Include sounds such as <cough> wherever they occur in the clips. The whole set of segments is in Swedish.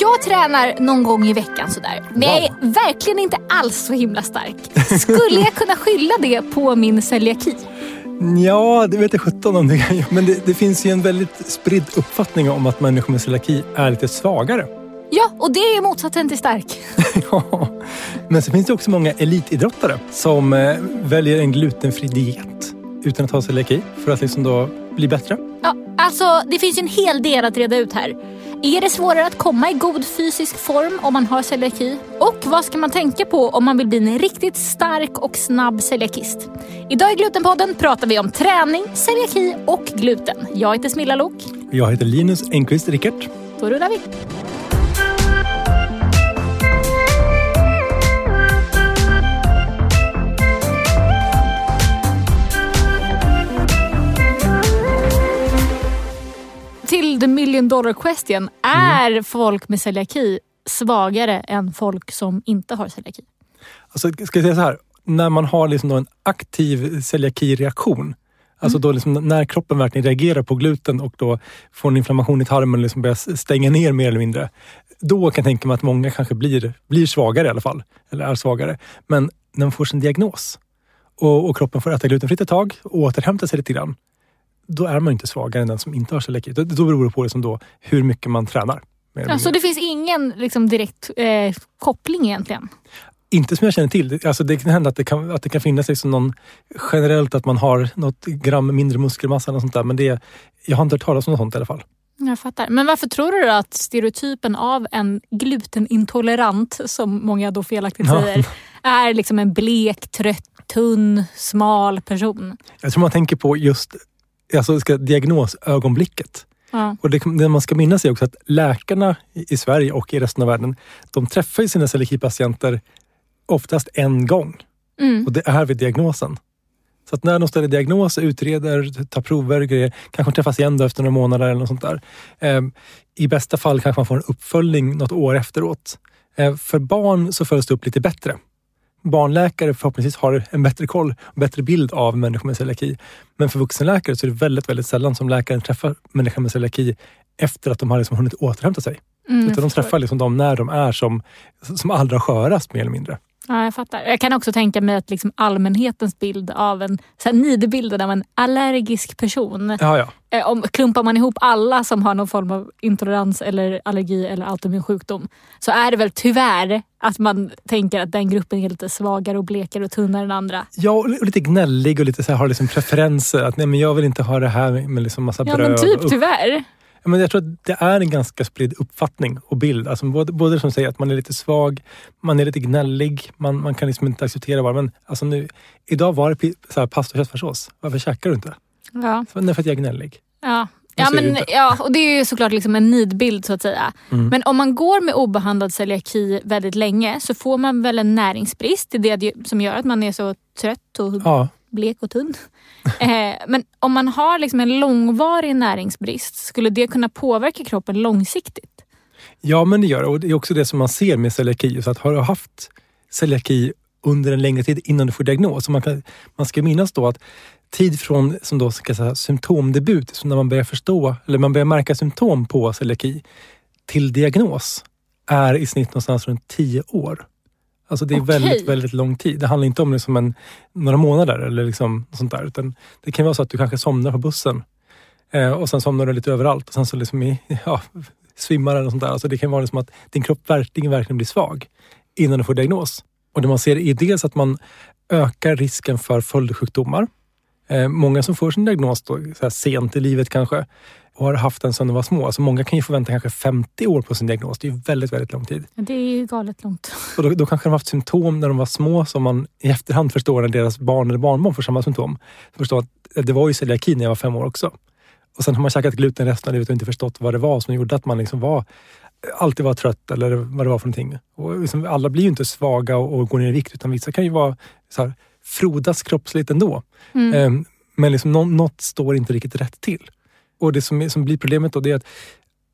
Jag tränar någon gång i veckan sådär. Men jag är verkligen inte alls så himla stark. Skulle jag kunna skylla det på min celiaki? Ja, det vet jag sjutton om det kan jag. Men det, det finns ju en väldigt spridd uppfattning om att människor med celiaki är lite svagare. Ja, och det är motsatsen till stark. <laughs> Ja, Men så finns det också många elitidrottare som eh, väljer en glutenfri diet utan att ha celiaki för att liksom då bli bättre. Ja, alltså, det finns ju en hel del att reda ut här. Är det svårare att komma i god fysisk form om man har celiaki? Och vad ska man tänka på om man vill bli en riktigt stark och snabb celiakist? Idag i Glutenpodden pratar vi om träning, celiaki och gluten. Jag heter Smilla Lok. Jag heter Linus Engqvist Rickert. Då rullar vi. Till the million dollar question. Är folk med celiaki svagare än folk som inte har celiaki? Alltså, ska jag säga så här, när man har liksom en aktiv celiaki-reaktion, alltså då liksom när kroppen verkligen reagerar på gluten och då får en inflammation i tarmen och liksom börjar stänga ner mer eller mindre. Då kan jag tänka mig att många kanske blir, blir svagare i alla fall, eller är svagare. Men när man får sin diagnos och, och kroppen får äta glutenfritt ett tag och återhämta sig lite grann, då är man inte svagare än den som inte har celiaki. Då, då beror det på liksom då hur mycket man tränar. eller Alltså det finns ingen liksom, direkt eh, koppling egentligen? Inte som jag känner till. Alltså det kan hända att det kan, att det kan finnas liksom någon generellt att man har något gram mindre muskelmassa eller sånt där. Men det, jag har inte hört talas om något sånt i alla fall. Jag fattar. Men varför tror du att stereotypen av en glutenintolerant, som många då felaktigt Ja. säger, är liksom en blek, trött, tunn, smal person? Jag tror man tänker på just alltså ska, diagnosögonblicket. Ja. Och det, det man ska minnas är också att läkarna i Sverige och i resten av världen, de träffar sina celiakipatienter oftast en gång. Mm. Och det är vid diagnosen. Så att när de ställer diagnos, utreder, tar prover och grejer, kanske träffas igen efter några månader eller något sånt där. Eh, I bästa fall kanske man får en uppföljning något år efteråt. Eh, för barn så följs det upp lite bättre. Barnläkare förhoppningsvis har en bättre koll, bättre bild av människor med celiaki. Men för vuxenläkare så är det väldigt, väldigt sällan som läkaren träffar människor med celiaki efter att de har liksom hunnit återhämta sig. Mm, Utan de träffar liksom dem när de är som, som allra skörast mer eller mindre. Ja, jag fattar. Jag kan också tänka mig att liksom allmänhetens bild av en nidbilden av en allergisk person. Ja, ja. Eh, Om, klumpar man ihop alla som har någon form av intolerans eller allergi eller autoimmun sjukdom så är det väl tyvärr att man tänker att den gruppen är lite svagare och blekare och tunnare än andra. Ja, och lite gnällig och lite så här, har liksom preferenser. Att nej, men jag vill inte ha det här med, liksom massa Ja bröd. men typ och- tyvärr. Men jag tror att det är en ganska spridd uppfattning och bild. Alltså både, både som säger att man är lite svag, man är lite gnällig, man, man kan liksom inte acceptera bara. Men alltså nu, idag var det pi- så här, pasta och köttfärssås. Varför käkar du inte? Ja. Så, nej, för att jag är gnällig. Ja. Jag Ja, men, ja, och det är ju såklart liksom en nidbild så att säga. Mm. Men om man går med obehandlad celiaki väldigt länge så får man väl en näringsbrist. Det är det som gör att man är så trött och Ja, blek och tunn. <laughs> eh, men om man har liksom en långvarig näringsbrist, skulle det kunna påverka kroppen långsiktigt? ja, men det gör det. Och det är också det som man ser med celiaki. Så att har du haft celiaki under en längre tid innan du får diagnos. Så man, kan, man ska minnas då att tid från som då ska säga, symptomdebut, så när man börjar förstå eller man börjar märka symptom på celiaki till diagnos är i snitt någonstans runt 10 år. Alltså det är Okej. väldigt, väldigt lång tid. Det handlar inte om liksom en, några månader eller liksom sånt där. Utan det kan vara så att du kanske somnar på bussen eh, och sen somnar du lite överallt och sen så liksom i, <laughs> ja, svimmar eller sånt där. Alltså det kan vara liksom att din kropp verkligen, verkligen blir svag innan du får diagnos. Och det man ser är dels att man ökar risken för följdsjukdomar. Eh, många som får sin diagnos då, sent i livet kanske och har haft den sedan de var små. Alltså många kan ju få vänta kanske 50 år på sin diagnos. Det är ju väldigt, väldigt lång tid. Ja, Det är ju galet långt. <laughs> Och då, då kanske de har haft symptom när de var små som man i efterhand förstår när deras barn eller barnbarn får samma symptom. Förstår att det var ju celiaki när jag var fem år också. Och sen har man käkat gluten resten av livet och inte förstått vad det var som gjorde att man liksom var, alltid var trött eller vad det var för någonting. Och liksom, alla blir ju inte svaga och, och går ner i vikt utan vissa kan ju vara så här, frodas kroppsligt ändå. Mm. Ehm, men liksom nå- något står inte riktigt rätt till. Och det som, som blir problemet då det är att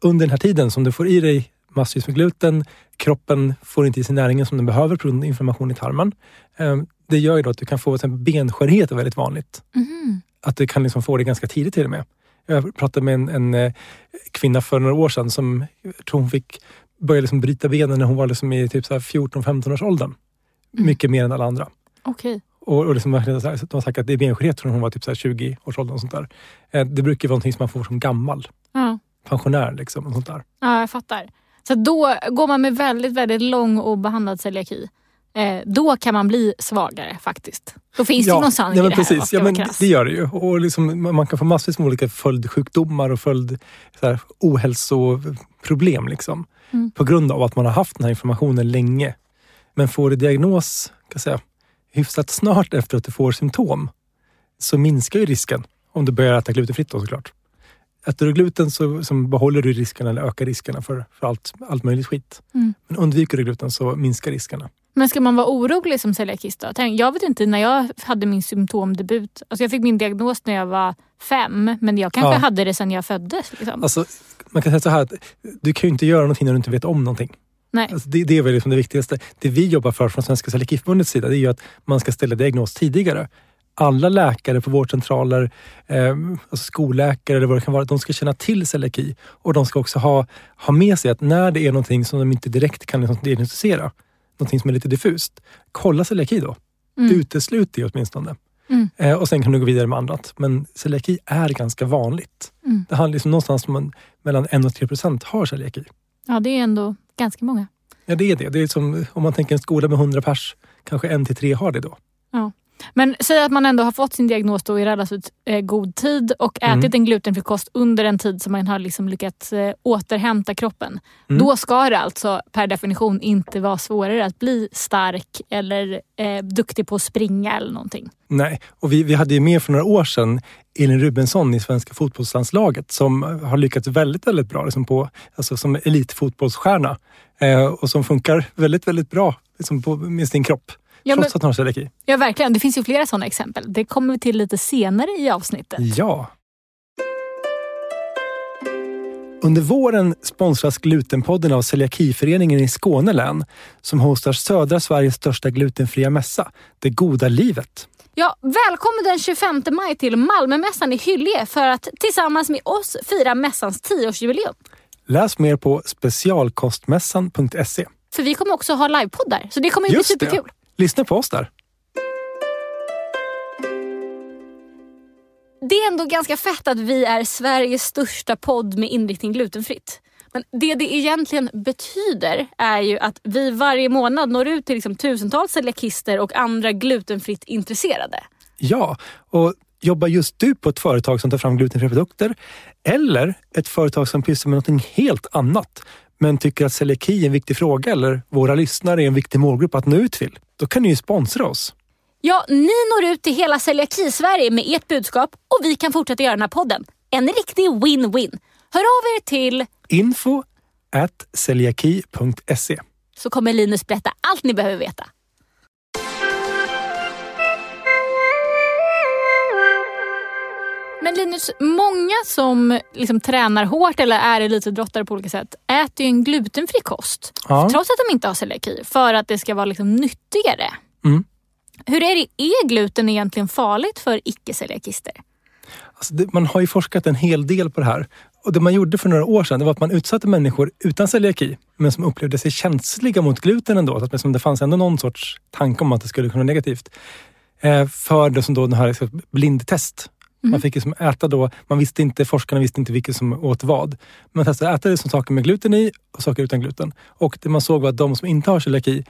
under den här tiden som du får i dig massvis med gluten, kroppen får inte i sig näringen som den behöver på grund av inflammation i tarmen. Ehm, det gör ju då att du kan få till benskörhet är väldigt vanligt. Mhm. Att du kan liksom få det ganska tidigt till och med. Jag pratade med en, en eh, kvinna för några år sedan som tror hon fick började liksom bryta benen när hon var liksom i typ 14-15 års åldern. Mm. Mycket mer än alla andra. Okej. Och, och liksom, de har sagt att det är benskörhet från hon var typ så här 20 års ålder. Och sånt där. Eh, det brukar vara någonting som man får som gammal. Ja. Pensionär liksom. Och sånt där. ja, jag fattar. Så då går man med väldigt, väldigt lång och behandlad celiaki. Eh, då kan man bli svagare faktiskt. Då finns det ju någon sanning ja, men i det här. precis. Ja, men det gör det ju. Och liksom, man kan få massvis med olika följdsjukdomar och följd, så här, ohälsoproblem. Liksom, Mm. På grund av att man har haft den här informationen länge. Men får du diagnos kan säga, hyfsat snart efter att du får symptom så minskar ju risken om du börjar äta glutenfritt då såklart. Äter du gluten så som behåller du riskerna eller ökar riskerna för, för allt, allt möjligt skit. Mm. Men undviker du gluten så minskar riskerna. Men ska man vara orolig som celiakist då? Jag vet inte när jag hade min symptomdebut. Alltså jag fick min diagnos när jag var fem men jag kanske Ja. hade det sedan jag föddes. Liksom. Alltså, man kan säga så här att du kan ju inte göra någonting när du inte vet om någonting. Nej. Alltså det, det är väl liksom det viktigaste. Det vi jobbar för från Svenska Celiakiförbundets sida det är ju att man ska ställa diagnos tidigare. Alla läkare på vårdcentraler, eh, alltså skolläkare eller vad det kan vara, de ska känna till celiaki och de ska också ha, ha med sig att när det är någonting som de inte direkt kan liksom diagnostisera, någonting som är lite diffust, kolla celiaki då. Mm. Uteslut det åtminstone. Mm. Eh, och sen kan du gå vidare med annat. Men celiaki är ganska vanligt. Mm. Det handlar liksom någonstans om mellan 1 och 3 procent har celiaki. Ja, det är ändå ganska många. Ja, det är det. Det är som om man tänker en skola med 100 pers, kanske en till tre har det då. Men säg att man ändå har fått sin diagnos då i relativt eh, god tid och Mm. ätit en glutenfri kost under en tid som man har liksom lyckats eh, återhämta kroppen. Mm. Då ska det alltså per definition inte vara svårare att bli stark eller eh, duktig på att springa eller någonting. Nej, och vi, vi hade ju med för några år sedan Elin Rubensson i svenska fotbollslandslaget som har lyckats väldigt, väldigt bra liksom på, alltså som elitfotbollsstjärna eh, och som funkar väldigt, väldigt bra liksom på, med sin kropp. Ja, men, trots att hon har celiaki. ja, verkligen. Det finns ju flera sådana exempel. Det kommer vi till lite senare i avsnittet. Ja. Under våren sponsras Glutenpodden av Celiakiföreningen i Skåne län som hostar södra Sveriges största glutenfria mässa, Det goda livet. Ja, välkommen den 25 maj till Malmömässan i Hyllie för att tillsammans med oss fira mässans 10-årsjubileum. Läs mer på specialkostmässan.se. För vi kommer också ha livepoddar, så det kommer ju bli Just det. Lyssna på oss där. Det är ändå ganska fett att vi är Sveriges största podd med inriktning glutenfritt. Men det det egentligen betyder är ju att vi varje månad når ut till liksom tusentals celiakister och andra glutenfritt intresserade. Ja, och jobbar just du på ett företag som tar fram glutenfria produkter eller ett företag som pysslar med något helt annat men tycker att celiaki är en viktig fråga eller våra lyssnare är en viktig målgrupp att nå ut till. Då kan ni ju sponsra oss. Ja, ni når ut till hela celiaki-Sverige med ert budskap och vi kan fortsätta göra den här podden. En riktig win-win. Hör av er till Info at celiaki.se. så kommer Linus berätta allt ni behöver veta. Men Linus, många som liksom tränar hårt eller är elitidrottare på olika sätt äter ju en glutenfri kost. Ja. Trots att de inte har celiaki. För att det ska vara liksom nyttigare. Mm. Hur är det? Är gluten egentligen farligt för icke-celiakister? Alltså man har ju forskat en hel del på det här. Och Det man gjorde för några år sedan var att man utsatte människor utan celiaki men som upplevde sig känsliga mot gluten ändå. Så att liksom det fanns ändå någon sorts tanke om att det skulle kunna vara negativt. Eh, för det som då den här liksom blindtest. Man fick liksom äta då, man visste inte, forskarna visste inte vilket som åt vad. Man testade att äta det som saker med gluten i och saker utan gluten. Och det man såg var att de som inte har celiaki,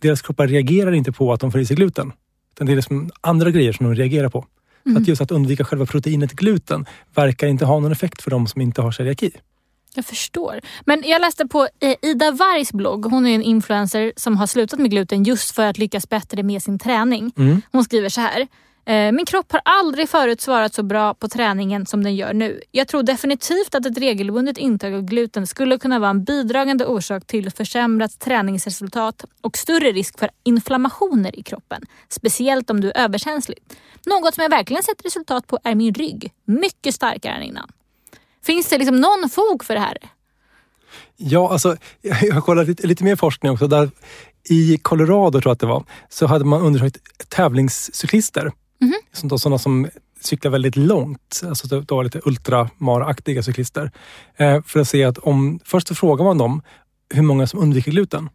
deras kroppar reagerar inte på att de får i sig gluten. Utan det är liksom andra grejer som de reagerar på. Så att just att undvika själva proteinet gluten verkar inte ha någon effekt för de som inte har celiaki. Jag förstår. Men jag läste på eh, Ida Vargs blogg. Hon är en influencer som har slutat med gluten just för att lyckas bättre med sin träning. Mm. Hon skriver så här. Eh, min kropp har aldrig förut svarat så bra på träningen som den gör nu. Jag tror definitivt att ett regelbundet intag av gluten skulle kunna vara en bidragande orsak till försämrat träningsresultat och större risk för inflammationer i kroppen. Speciellt om du är överkänslig. Något som jag verkligen sett resultat på är min rygg. Mycket starkare än innan. Finns det liksom någon fog för det här? Ja, alltså, <laughs> jag har kollat lite, lite mer forskning också. Där I Colorado, tror jag att det var, så hade man undersökt tävlingscyklister. Som då, sådana som cyklar väldigt långt, alltså då, lite ultramaraktiga cyklister. Eh, för att se att om, först så frågar man dem hur många som undviker gluten.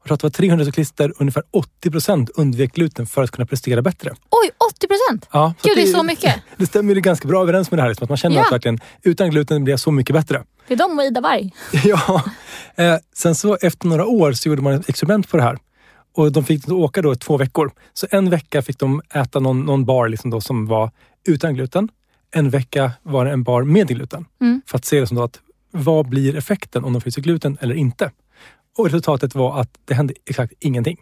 Och tror att det var 300 cyklister, ungefär 80 procent undvek gluten för att kunna prestera bättre. Oj, 80 procent? Ja, Gud, det är så mycket. <laughs> Det stämmer ju ganska bra överens med det här. Liksom, att man känner Ja. att verkligen, utan gluten blir jag så mycket bättre. Det är de och Ida Warg. <laughs> ja. Eh, sen så efter några år så gjorde man ett experiment på det här. Och de fick åka då i två veckor. Så en vecka fick de äta någon, någon bar liksom då som var utan gluten. En vecka var det en bar med gluten. Mm. För att se liksom då att, vad blir effekten om de fryser gluten eller inte. Och resultatet var att det hände exakt ingenting.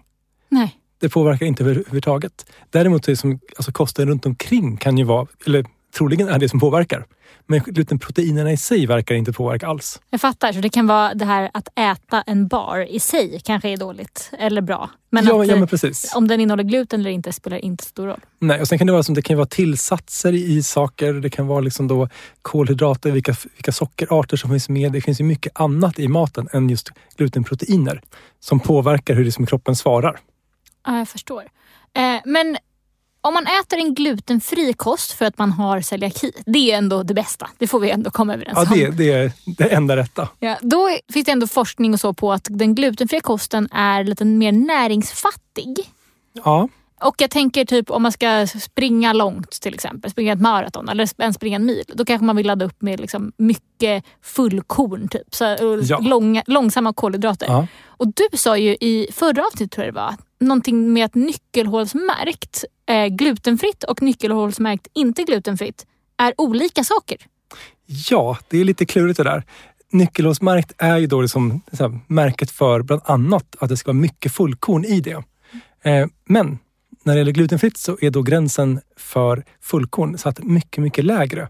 Nej. Det påverkar inte över- överhuvudtaget. Däremot är det som, alltså kosten runt omkring kan ju vara, eller troligen är det som påverkar. Men glutenproteinerna i sig verkar inte påverka alls. Jag fattar. Så det kan vara det här att äta en bar i sig kanske är dåligt eller bra. Men ja, att ja, eh, men precis. om den innehåller gluten eller inte spelar inte stor roll. Nej, och sen kan det vara som det kan vara tillsatser i saker. Det kan vara liksom då kolhydrater, vilka, vilka sockerarter som finns med. Det finns ju mycket annat i maten än just glutenproteiner som påverkar hur det som kroppen svarar. Ja, jag förstår. Eh, men om man äter en glutenfri kost för att man har celiaki, det är ändå det bästa. Det får vi ändå komma överens Ja, om. det, det är det enda rätta. Ja, då finns det ändå forskning och så på att den glutenfria kosten är lite mer näringsfattig. Ja, Och jag tänker typ om man ska springa långt till exempel, springa ett maraton eller ens springa en mil. Då kanske man vill ladda upp med liksom mycket fullkorn, typ. Så, Ja. långa, långsamma kolhydrater. ja. Och du sa ju i förra avsnittet, tror jag det var, någonting med att nyckelhålsmärkt eh, glutenfritt och nyckelhålsmärkt inte glutenfritt är olika saker. ja, det är lite klurigt det där. Nyckelhålsmärkt är ju då liksom, så här, märket för bland annat att det ska vara mycket fullkorn i det. Eh, men när det gäller glutenfritt så är då gränsen för fullkorn satt mycket, mycket lägre.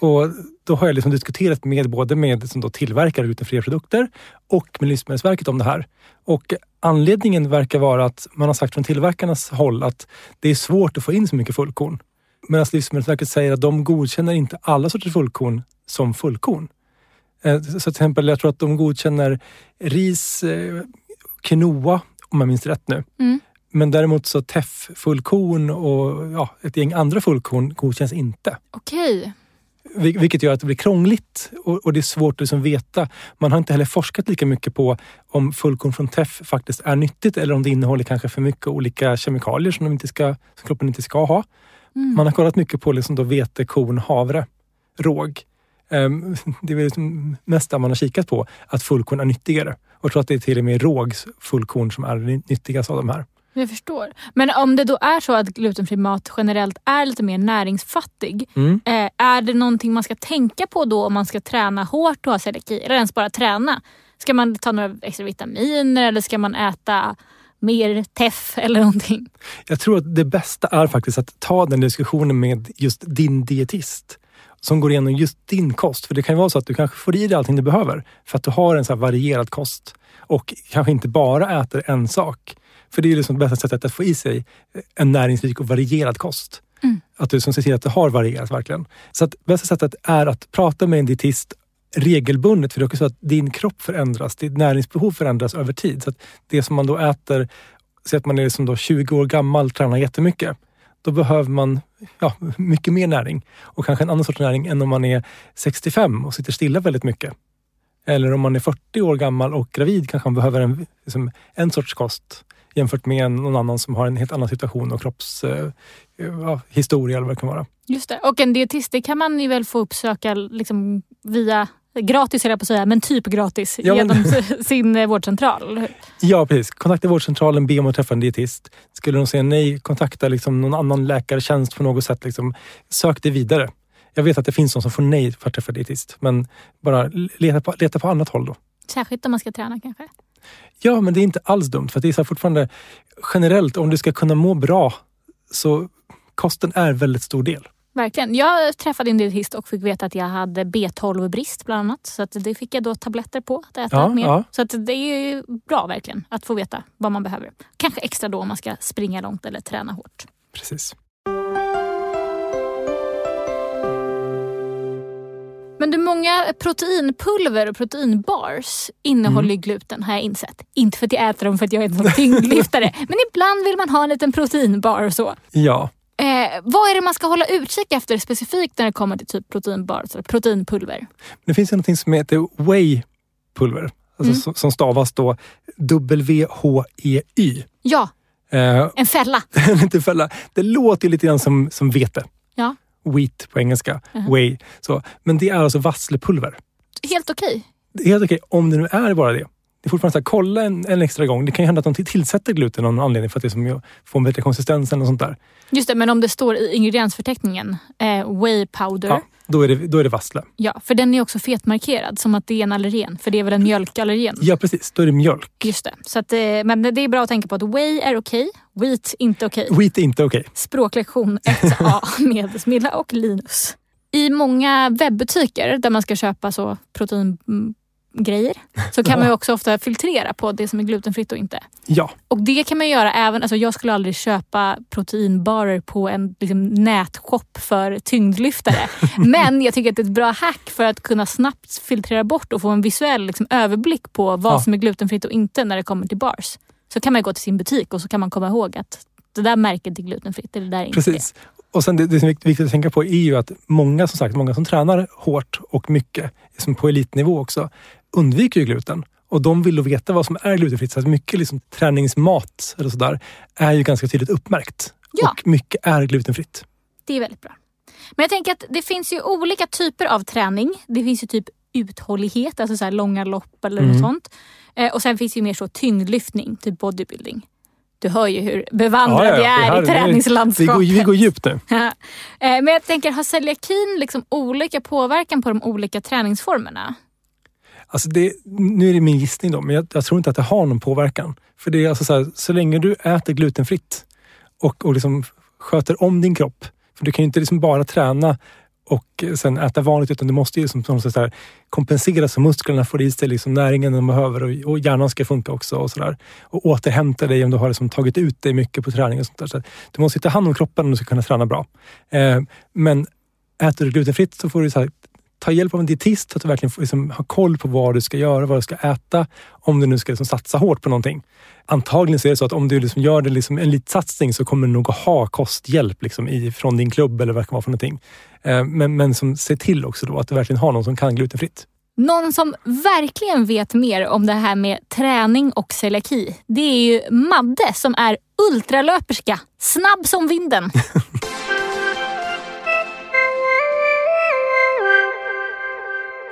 Och då har jag liksom diskuterat med både med som då tillverkare av glutenfria produkter och med Livsmedelsverket om det här. Och anledningen verkar vara att man har sagt från tillverkarnas håll att det är svårt att få in så mycket fullkorn. Medan Livsmedelsverket säger att de godkänner inte alla sorters fullkorn som fullkorn. Eh, Så till exempel, jag tror att de godkänner ris, eh, quinoa, om jag minns rätt nu. Mm. Men däremot så teff, fullkorn och ja, ett gäng andra fullkorn godkänns inte. Okej. Vil- Vilket gör att det blir krångligt och, och det är svårt att liksom veta. Man har inte heller forskat lika mycket på om fullkorn från teff faktiskt är nyttigt eller om det innehåller kanske för mycket olika kemikalier som, de inte ska, som kroppen inte ska ha. Mm. Man har kollat mycket på liksom då vete, korn, havre, råg. Ehm, <laughs> Det är väl liksom mest det man har kikat på, att fullkorn är nyttigare. Och jag tror att det är till och med rågs fullkorn som är det nyttigaste av de här. Jag förstår. Men om det då är så att glutenfri mat generellt är lite mer näringsfattig. Mm. Eh, är det någonting man ska tänka på då om man ska träna hårt och ha celiaki? Eller ens bara träna? Ska man ta några extra vitaminer eller ska man äta mer teff <laughs> eller någonting? Jag tror att det bästa är faktiskt att ta den diskussionen med just din dietist som går igenom just din kost. För det kan ju vara så att du kanske får i dig allting du behöver för att du har en så varierad kost och kanske inte bara äter en sak. För det är ju liksom det bästa sättet att få i sig en näringsrik och varierad kost. Mm. Att du som ser till att det har varierat verkligen. Så att bästa sättet är att prata med en dietist regelbundet, för det är också så att din kropp förändras, ditt näringsbehov förändras över tid. Så att det som man då äter, säg att man är liksom då 20 år gammal, tränar jättemycket. Då behöver man ja, mycket mer näring och kanske en annan sorts näring än om man är 65 och sitter stilla väldigt mycket. Eller om man är 40 år gammal och gravid kanske man behöver en, liksom, en sorts kost jämfört med en, någon annan som har en helt annan situation och kroppshistoria eh, eller vad det kan vara. Just det. Och en dietist det kan man ju väl få uppsöka liksom via gratis höll jag på att säga, men typ gratis Ja, men- genom <laughs> sin eh, vårdcentral. Ja, precis. Kontakta vårdcentralen, be om att träffa en dietist. Skulle de säga nej, kontakta liksom någon annan läkartjänst på något sätt. Liksom. Sök det vidare. Jag vet att det finns de som får nej för att träffa dietist, men bara leta på, leta på annat håll då. Särskilt om man ska träna kanske. Ja, men det är inte alls dumt. För det är så fortfarande generellt, om du ska kunna må bra, så kosten är väldigt stor del. Verkligen. Jag träffade en dietist och fick veta att jag hade B12-brist bland annat. Så att det fick jag då tabletter på att äta Ja, mer. ja. Så att det är bra verkligen att få veta vad man behöver. Kanske extra då om man ska springa långt eller träna hårt. Precis. Men du, många proteinpulver och proteinbars innehåller ju gluten har jag insett. Inte för att jag äter dem för att jag är någon tyngdlyftare. <laughs> men ibland vill man ha en liten proteinbar och så. Ja, Eh, vad är det man ska hålla utkik efter specifikt när det kommer till typ proteinbars eller proteinpulver? det finns ju någonting som heter whey-pulver. Alltså Mm. som, stavas då W-H-E-Y. Ja, Eh, en fälla. <laughs> inte fälla. Det låter lite grann som, som vete. Ja. Wheat på engelska. Mhm. Whey. Så. Men det är alltså vasslepulver. Helt okej. Är helt okej om det nu är bara det. Det är fortfarande så här, kolla en, en extra gång. Det kan ju hända att de till- tillsätter gluten av någon anledning för att det som får en bättre konsistens eller något sånt där. Just det, men om det står i ingrediensförteckningen, eh, whey powder. Ja, då är det, då är det vassle. Ja, för den är också fetmarkerad som att det är en allergen. För det är väl en mjölkallergen? Ja, precis. Då är det mjölk. Just det. Så att, eh, men det är bra att tänka på att whey är okej, wheat inte okej. Wheat är inte okej. Språklektion 1A <laughs> med Smilla och Linus. I många webbutiker där man ska köpa så proteingrejer så kan man ju också ofta filtrera på det som är glutenfritt och inte. Ja, Och det kan man göra även, alltså jag skulle aldrig köpa proteinbarer på en liksom, nätshop för tyngdlyftare. <laughs> Men jag tycker att det är ett bra hack för att kunna snabbt filtrera bort och få en visuell liksom, överblick på vad Ja. som är glutenfritt och inte när det kommer till bars. Så kan man gå till sin butik och så kan man komma ihåg att det där märket är glutenfritt eller det där är inte precis. Och sen det, det som är viktigt att tänka på är ju att många som sagt, många som tränar hårt och mycket, som på elitnivå också, undviker ju gluten. Och de vill då veta vad som är glutenfritt. Så att mycket liksom träningsmat eller sådär är ju ganska tydligt uppmärkt. Ja. Och mycket är glutenfritt. det. Det är väldigt bra. Men jag tänker att det finns ju olika typer av träning. Det finns ju typ uthållighet, alltså så långa lopp eller Mm. något sånt. Eh, och sen finns ju mer så tyngdlyftning, typ bodybuilding. Du hör ju hur bevandrad Ja, ja, jag är det här- i det- träningslandskapet. Vi går, vi går djupt nu. <laughs> Eh, Men jag tänker, har celiakin liksom olika påverkan på de olika träningsformerna? Alltså det, nu är det min gissning då, men jag, jag tror inte att det har någon påverkan. För det är alltså så, här, så länge du äter glutenfritt och, och liksom sköter om din kropp. För du kan ju inte liksom bara träna och sen äta vanligt utan du måste ju liksom som, som så här, kompensera så musklerna får i sig liksom näringen de behöver och, och hjärnan ska funka också. Och, så där. och återhämta dig om du har liksom tagit ut dig mycket på träning. och sånt där. Så du måste ta hand om kroppen om du ska kunna träna bra. Eh, men äter du glutenfritt så får du så här, ta hjälp av en dietist så att du verkligen får liksom, ha koll på vad du ska göra, vad du ska äta. Om du nu ska liksom satsa hårt på någonting. Antagligen så är det så att om du liksom gör det liksom en elitsatsning så kommer du nog att ha kosthjälp liksom i, från din klubb eller vad det kan vara för någonting. Eh, men, men som ser till också då att du verkligen har någon som kan glutenfritt. Någon som verkligen vet mer om det här med träning och celiaki, det är ju Madde som är ultralöperska, snabb som vinden. <laughs>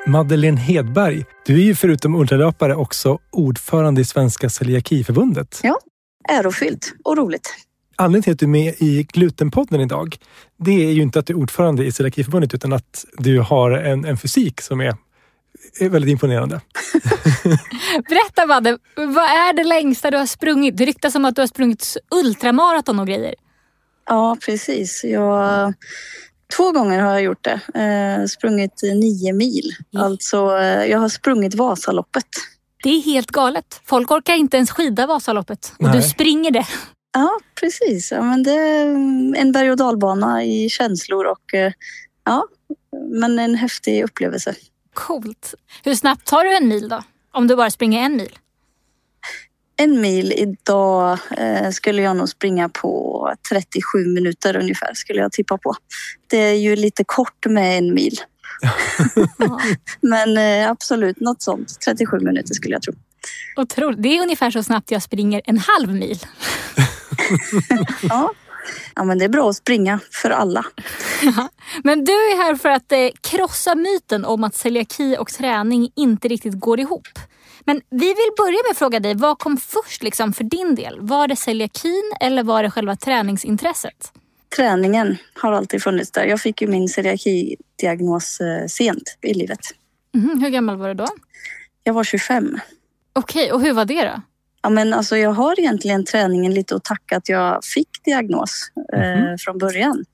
Madeleine Hedberg, du är ju förutom ultralöpare också ordförande i Svenska Celiakiförbundet. ärofyllt och roligt. Anledningen till att du är med i Glutenpodden idag, det är ju inte att du är ordförande i Celiakiförbundet utan att du har en, en fysik som är, är väldigt imponerande. <laughs> Berätta Madde, vad är det längsta du har sprungit? Det ryktas om att du har sprungit ultramaraton och grejer. Ja, precis. Jag, två gånger har jag gjort det. Eh, sprungit nio mil. Mm. Alltså, eh, jag har sprungit Vasaloppet. Det är helt galet. Folk orkar inte ens skida Vasaloppet och Nej. du springer det. Ja, precis. Ja, men det är en berg och dalbana i känslor och eh, ja, men en häftig upplevelse. Coolt. Hur snabbt tar du en mil då? Om du bara springer en mil? En mil idag eh, skulle jag nog springa på 37 minuter ungefär, skulle jag tippa på. Det är ju lite kort med en mil. <laughs> Men eh, absolut, något sånt. 37 minuter skulle jag tro. Otroligt. Det är ungefär så snabbt jag springer en halv mil. <laughs> Ja. ja, men det är bra att springa för alla. <laughs> Men du är här för att eh, krossa myten om att celiaki och träning inte riktigt går ihop. Men vi vill börja med att fråga dig, vad kom först liksom för din del? Var det celiakin eller var det själva träningsintresset? Träningen har alltid funnits där. Jag fick ju min celiaki-diagnos eh, sent i livet. Mhm, hur gammal var du då? Jag var 25. Okej, och hur var det då? Ja, men alltså jag har egentligen träningen lite att tacka att jag fick diagnos eh, Mhm. från början.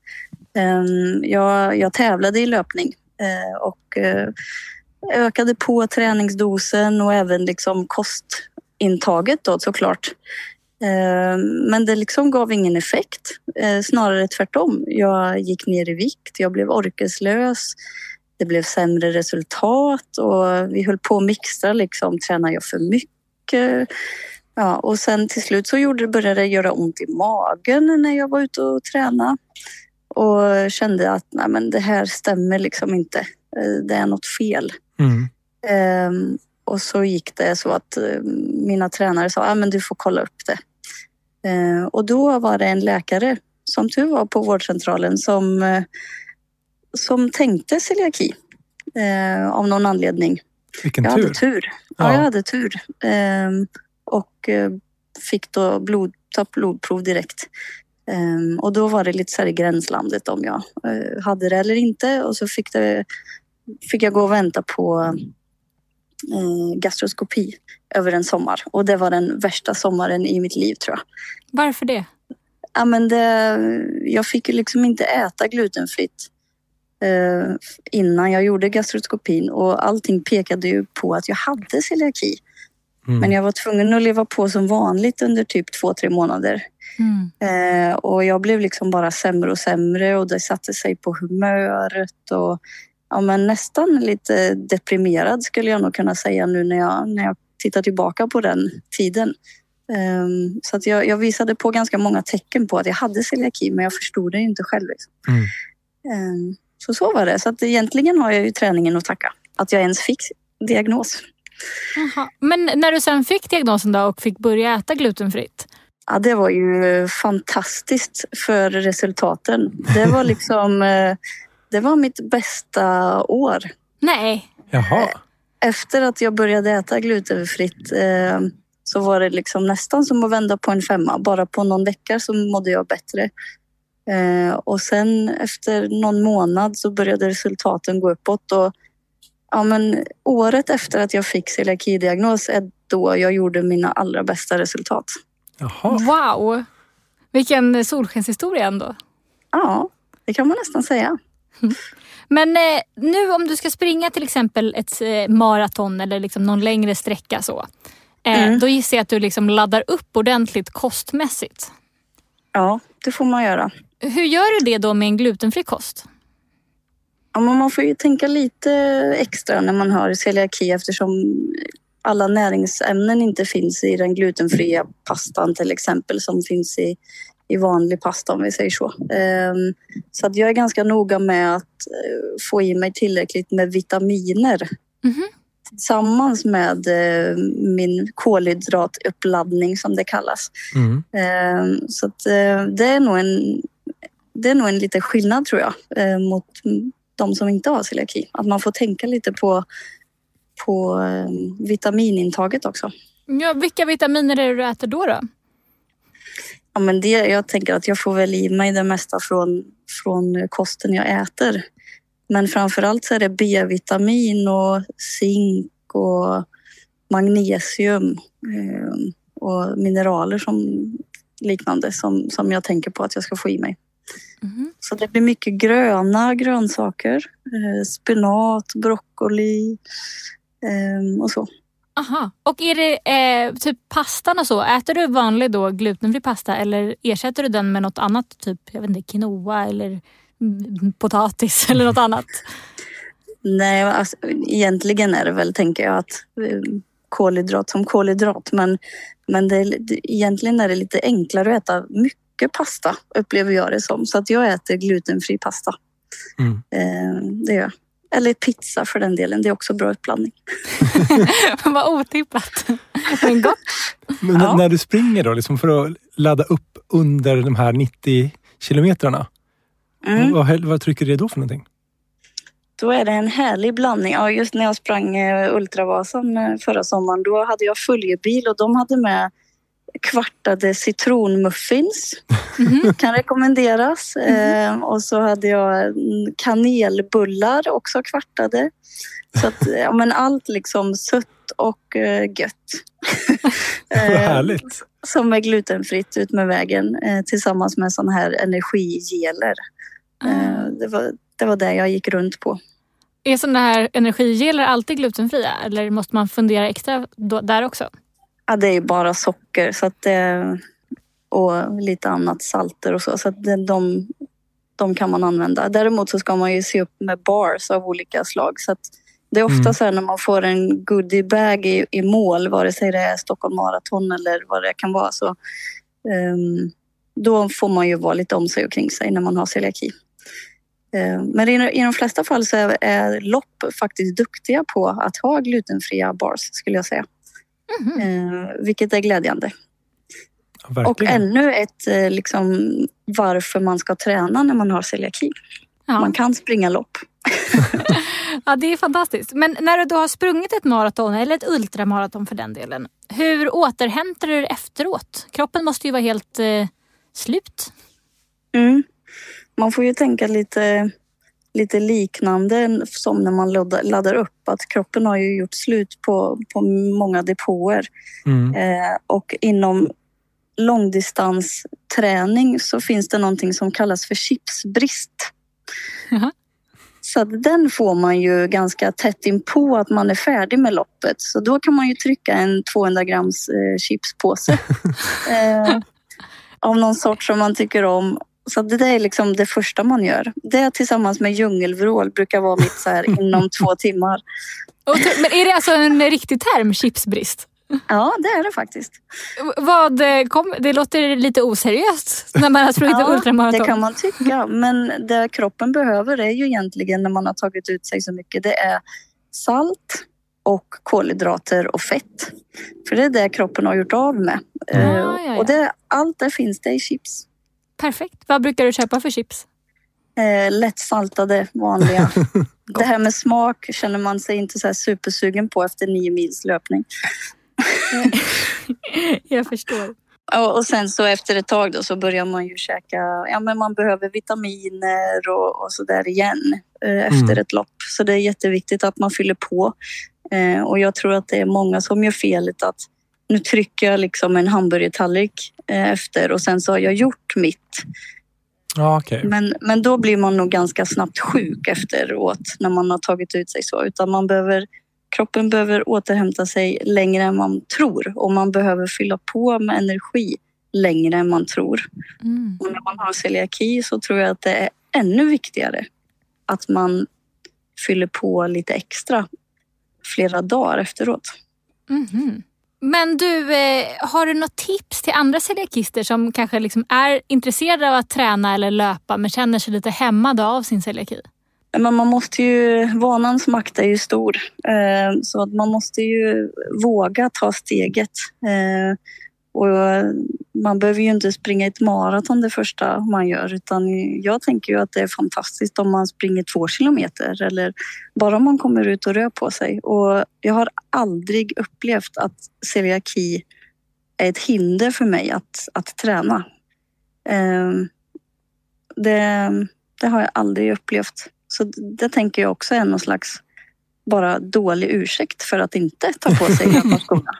Ehm, jag, jag tävlade i löpning eh, och eh, ökade på träningsdosen och även liksom kostintaget då såklart. Eh, men det liksom gav ingen effekt. Eh, snarare tvärtom. Jag gick ner i vikt, jag blev orkeslös. Det blev sämre resultat och vi höll på att mixa liksom. Tränar jag för mycket? Ja, och sen till slut så gjorde, började det göra ont i magen när jag var ute och tränade. Och kände att nej, men det här stämmer liksom inte. Eh, Det är något fel. Mm. Ehm, och så gick det så att eh, mina tränare sa ah, du får kolla upp det. Eh, och då var det en läkare, som tur var på vårdcentralen, som, eh, som tänkte celiaki eh, av någon anledning. Vilken jag tur. hade tur. Ja, Ja. jag hade tur. Ehm, och fick då blod, ta blodprov direkt. Ehm, och då var det lite så här i gränslandet om jag eh, hade det eller inte. Och så fick, det, fick jag gå och vänta på eh, gastroskopi över en sommar. Och det var den värsta sommaren i mitt liv tror jag. Varför det? Ja, men det, jag fick ju liksom inte äta glutenfritt eh, innan jag gjorde gastroskopin och allting pekade ju på att jag hade celiaki. Mm. Men jag var tvungen att leva på som vanligt under typ två, tre månader. Mm. Eh, och jag blev liksom bara sämre och sämre och det satte sig på humöret och ja, men nästan lite deprimerad skulle jag nog kunna säga nu när jag, när jag tittar tillbaka på den tiden. Ehm, så att jag, jag visade på ganska många tecken på att jag hade celiaki men jag förstod det inte själv. Liksom. Mm. Ehm, så så var det. Så att egentligen har jag ju träningen att tacka. Att jag ens fick diagnos. Jaha. Men när du sen fick diagnosen då och fick börja äta glutenfritt? Ja, det var ju fantastiskt för resultaten. Det var <laughs> liksom... eh, Det var mitt bästa år. Nej. Jaha. Efter att jag började äta glutenfritt eh, så var det liksom nästan som att vända på en femma. Bara på någon vecka så mådde jag bättre. Eh, och sen efter någon månad så började resultaten gå uppåt. Och, ja, men året efter att jag fick celiaki-diagnos är då jag gjorde mina allra bästa resultat. Jaha. Wow. Vilken solskenshistoria ändå. Ja, det kan man nästan säga. <laughs> Men eh, nu om du ska springa till exempel ett eh, maraton eller liksom någon längre sträcka så. Eh, Mm. Då gissar jag att du liksom laddar upp ordentligt kostmässigt. Ja, det får man göra. Hur gör du det då med en glutenfri kost? Ja, man får ju tänka lite extra när man har celiaki eftersom alla näringsämnen inte finns i den glutenfria pastan till exempel som finns i, i vanlig pasta om vi säger så. Ehm, så att jag är ganska noga med att eh, få i mig tillräckligt med vitaminer Mhm. tillsammans med eh, min kolhydratuppladdning som det kallas. Mm. Ehm, Så att, eh, det är nog en det är nog en liten skillnad tror jag mot de som inte har celiaki. Att man får tänka lite på, på vitaminintaget också. Ja, vilka vitaminer är det du äter då? då? Ja, men det, jag tänker att jag får väl i mig det mesta från, från kosten jag äter. Men framför allt så är det B-vitamin och zink och magnesium eh, och mineraler som liknande som, som jag tänker på att jag ska få i mig. Mhm. Så det blir mycket gröna grönsaker. Eh, spenat, broccoli eh, och så. Aha. Och är det eh, typ pastan och så, äter du vanlig då glutenfri pasta eller ersätter du den med något annat? Typ jag vet inte, quinoa eller mm, potatis <laughs> eller något annat? Nej, alltså, egentligen är det väl, tänker jag, att eh, kolhydrat som kolhydrat. Men, men det, är- egentligen är det lite enklare att äta mycket pasta, upplever jag det som. Så att jag äter glutenfri pasta. Mm. Eh, det gör jag. Eller pizza för den delen. Det är också bra uppblandning. <laughs> Vad otippat. Men gott. Men Ja. när du springer då, liksom för att ladda upp under de här 90 kilometrarna. Mm. Vad, vad trycker det då för någonting? Då är det en härlig blandning. Ja, just när jag sprang eh, Ultravasan eh, förra sommaren, då hade jag följebil och de hade med kvartade citronmuffins. Mhm. Kan rekommenderas. Eh, och så hade jag mm, kanelbullar också kvartade. Så att, <laughs> ja, men allt liksom sött och eh, gött. <laughs> Vad Eh, härligt. som är glutenfritt ut med vägen eh, tillsammans med sån här energigeler. Eh, det, var, det var det jag gick runt på. Är sådana här energigeler alltid glutenfria eller måste man fundera extra då, där också? Ja, det är bara socker så att det, och lite annat salter och så. Så att de, de kan man använda. Däremot så ska man ju se upp med bars av olika slag. Så att det är ofta Mm. så här när man får en goodiebag i, i mål, vare sig det är Stockholm Marathon eller vad det kan vara. Så, ehm, då får man ju vara lite om sig och kring sig när man har celiaki. Eh, men i, de flesta fall så är, är lopp faktiskt duktiga på att ha glutenfria bars skulle jag säga. Eh, vilket är glädjande. Ja, Och ännu ett eh, liksom, varför man ska träna när man har celiaki. Ja. Man kan springa lopp. <laughs> ja, det är fantastiskt. Men när du då har sprungit ett maraton eller ett ultramaraton för den delen. Hur återhämtar du dig efteråt? Kroppen måste ju vara helt eh, slut. Mm. Man får ju tänka lite, lite liknande som när man laddar, upp. Att kroppen har ju gjort slut på, på många depåer. Mm. Eh, och inom långdistansträning så finns det någonting som kallas för chipsbrist. Jaha. Så att den får man ju ganska tätt in på att man är färdig med loppet. Så då kan man ju trycka en 200 grams eh, chipspåse <laughs> eh, av någon sort som man tycker om. Så det där är liksom det första man gör. Det tillsammans med djungelvrål brukar vara mitt så här <laughs> inom två timmar. Men är det alltså en riktig term, chipsbrist? Ja, det är det faktiskt. Vad eh, kom, det låter lite oseriöst när man har sprungit Ja, ultramaraton. det kan man tycka. Men det kroppen behöver är ju egentligen när man har tagit ut sig så mycket, det är salt och kolhydrater och fett. För det är det kroppen har gjort av med. Ja, Eh, ja, ja. Och det, allt det finns det i chips. Perfekt. Vad brukar du köpa för chips? Eh, lättsaltade, vanliga. <laughs> det här med smak känner man sig inte så här supersugen på efter nio mils löpning. <laughs> Jag förstår. Och, och sen så efter ett tag då så börjar man ju käka, ja men man behöver vitaminer och, och så där igen eh, efter Mm. ett lopp. Så det är jätteviktigt att man fyller på. Eh, och jag tror att det är många som gör felet att nu trycker jag liksom en hamburgertallrik eh, efter och sen så har jag gjort mitt. Ja, okej. Men, men då blir man nog ganska snabbt sjuk efteråt när man har tagit ut sig så. Utan man behöver, kroppen behöver återhämta sig längre än man tror och man behöver fylla på med energi längre än man tror. Mm. Och när man har celiaki så tror jag att det är ännu viktigare att man fyller på lite extra flera dagar efteråt. Mhm. Men du, eh, har du något tips till andra celiakister som kanske liksom är intresserade av att träna eller löpa men känner sig lite hämmade av sin celiaki? Men man måste ju, vanans makt är ju stor. Eh, så att man måste ju våga ta steget. Eh, och man behöver ju inte springa ett maraton det första man gör utan jag tänker ju att det är fantastiskt om man springer två kilometer eller bara om man kommer ut och rör på sig. Och jag har aldrig upplevt att celiaki är ett hinder för mig att, att träna. Ehm, det, det har jag aldrig upplevt. Så det tänker jag också är någon slags bara dålig ursäkt för att inte ta på sig <laughs> löparskorna.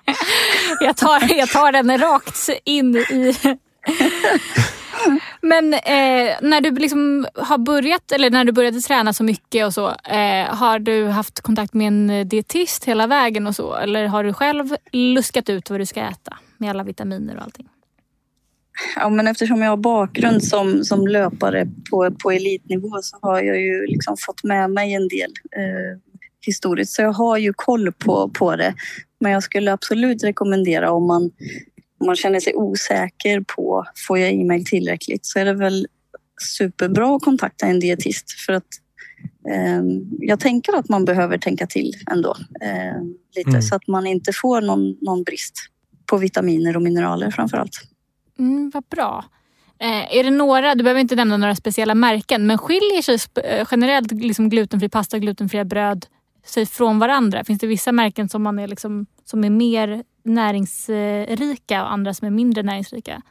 Jag tar, jag tar den rakt in i... Men eh, när du liksom har börjat, eller när du började träna så mycket och så, eh, har du haft kontakt med en dietist hela vägen och så? Eller har du själv luskat ut vad du ska äta med alla vitaminer och allting? Ja, men eftersom jag har bakgrund som, som löpare på, på elitnivå så har jag ju liksom fått med mig en del eh, historiskt. Så jag har ju koll på, på det. Men jag skulle absolut rekommendera om man, om man känner sig osäker på får jag i mig tillräckligt så är det väl superbra att kontakta en dietist för att eh, jag tänker att man behöver tänka till ändå eh, lite Mm. så att man inte får någon, någon brist på vitaminer och mineraler framför allt. Mm, vad bra. Eh, är det några, du behöver inte nämna några speciella märken, men skiljer sig eh, generellt liksom glutenfri pasta och glutenfria bröd sig från varandra? Finns det vissa märken som, man är liksom, som är mer näringsrika och andra som är mindre näringsrika?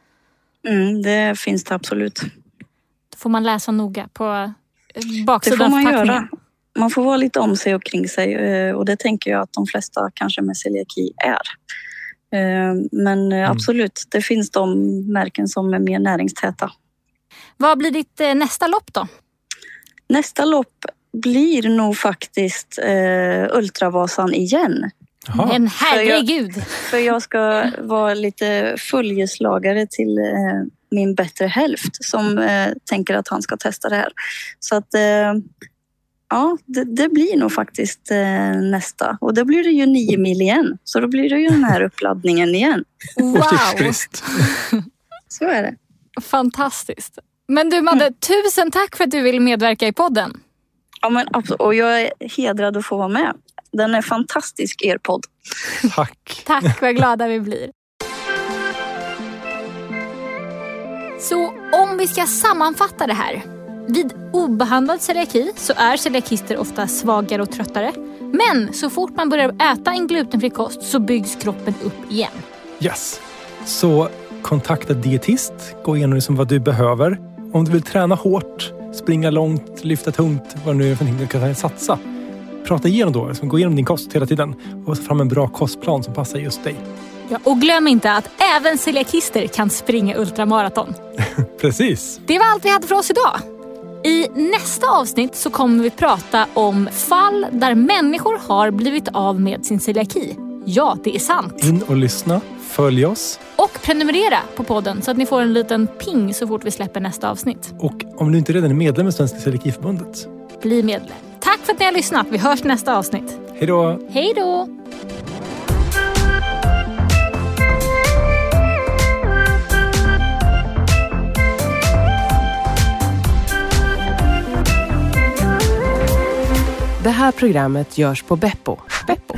Mm, det finns det absolut. Då får man läsa noga på eh, Det baksidan får av man göra. Man får vara lite om sig och kring sig eh, och det tänker jag att de flesta kanske med celiaki är. Eh, Men eh, absolut, det finns de märken som är mer näringstäta. Vad blir ditt nästa lopp då? Nästa lopp blir nog faktiskt eh, Ultravasan igen. Jaha. Men herregud! För jag ska vara lite följeslagare till eh, min bättre hälft som eh, tänker att han ska testa det här. Så att eh, ja, det, det blir nog faktiskt eh, nästa. Och då blir det ju nio mil igen. Så då blir det ju den här uppladdningen igen. Wow! <laughs> Så är det. Fantastiskt. Men du Madde, tusen tack för att du ville medverka i podden. Ja, men, absolut. och jag är hedrad att få vara med. Den är fantastisk, er podd. Tack. Tack, vad glada vi blir. Så om vi ska sammanfatta det här. Vid obehandlad celiaki så är celiakister ofta svagare och tröttare. Men så fort man börjar äta en glutenfri kost så byggs kroppen upp igen. Yes. Så kontakta dietist. Gå igenom liksom vad du behöver. Om du vill träna hårt, springa långt, lyfta tungt, vad det nu är för någonting du kan satsa. Prata igenom då. Liksom, gå igenom din kost hela tiden och ta fram en bra kostplan som passar just dig. Ja, och glöm inte att även celiakister kan springa ultramaraton. <laughs> Precis. Det var allt vi hade för oss idag. I nästa avsnitt så kommer vi prata om fall där människor har blivit av med sin celiaki. Ja, det är sant. In och lyssna. Följ oss. Och prenumerera på podden så att ni får en liten ping så fort vi släpper nästa avsnitt. Och om du inte redan är medlem i Svenska Celiakiförbundet. Bli medlem. Tack för att ni har lyssnat. Vi hörs nästa avsnitt. Hej då! Hej då! Det här programmet görs på Beppo. Beppo.